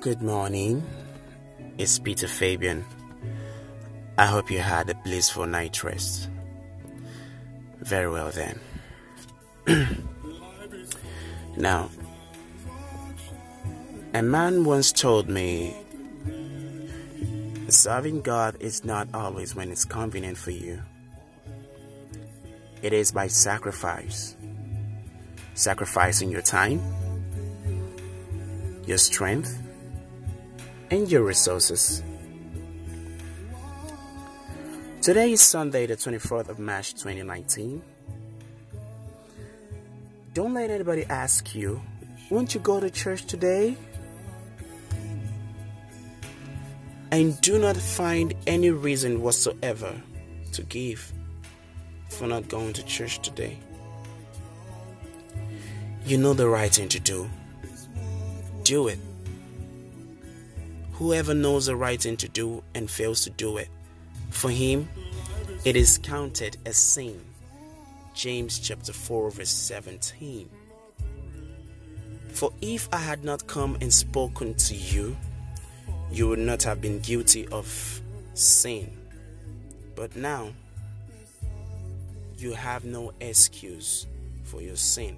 Good morning. It's Peter Fabian. I hope you had a blissful night rest. Very well then. now, a man once told me serving God is not always when it's convenient for you. It is by sacrifice. Sacrificing your time, your strength, and your resources. Today is Sunday, the 24th of March 2019. Don't let anybody ask you, won't you go to church today? And do not find any reason whatsoever to give for not going to church today. You know the right thing to do. Do it. Whoever knows the right thing to do and fails to do it, for him it is counted as sin. James chapter 4, verse 17. For if I had not come and spoken to you, you would not have been guilty of sin. But now, you have no excuse for your sin.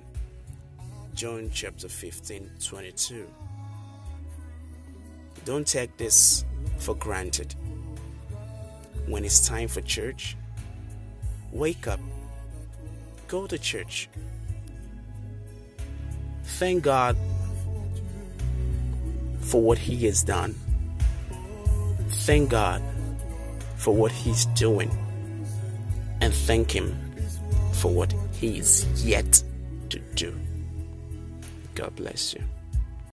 John chapter 15, 22. Don't take this for granted. When it's time for church, wake up, go to church. Thank God for what He has done. Thank God for what He's doing. And thank Him for what He is yet to do. God bless you.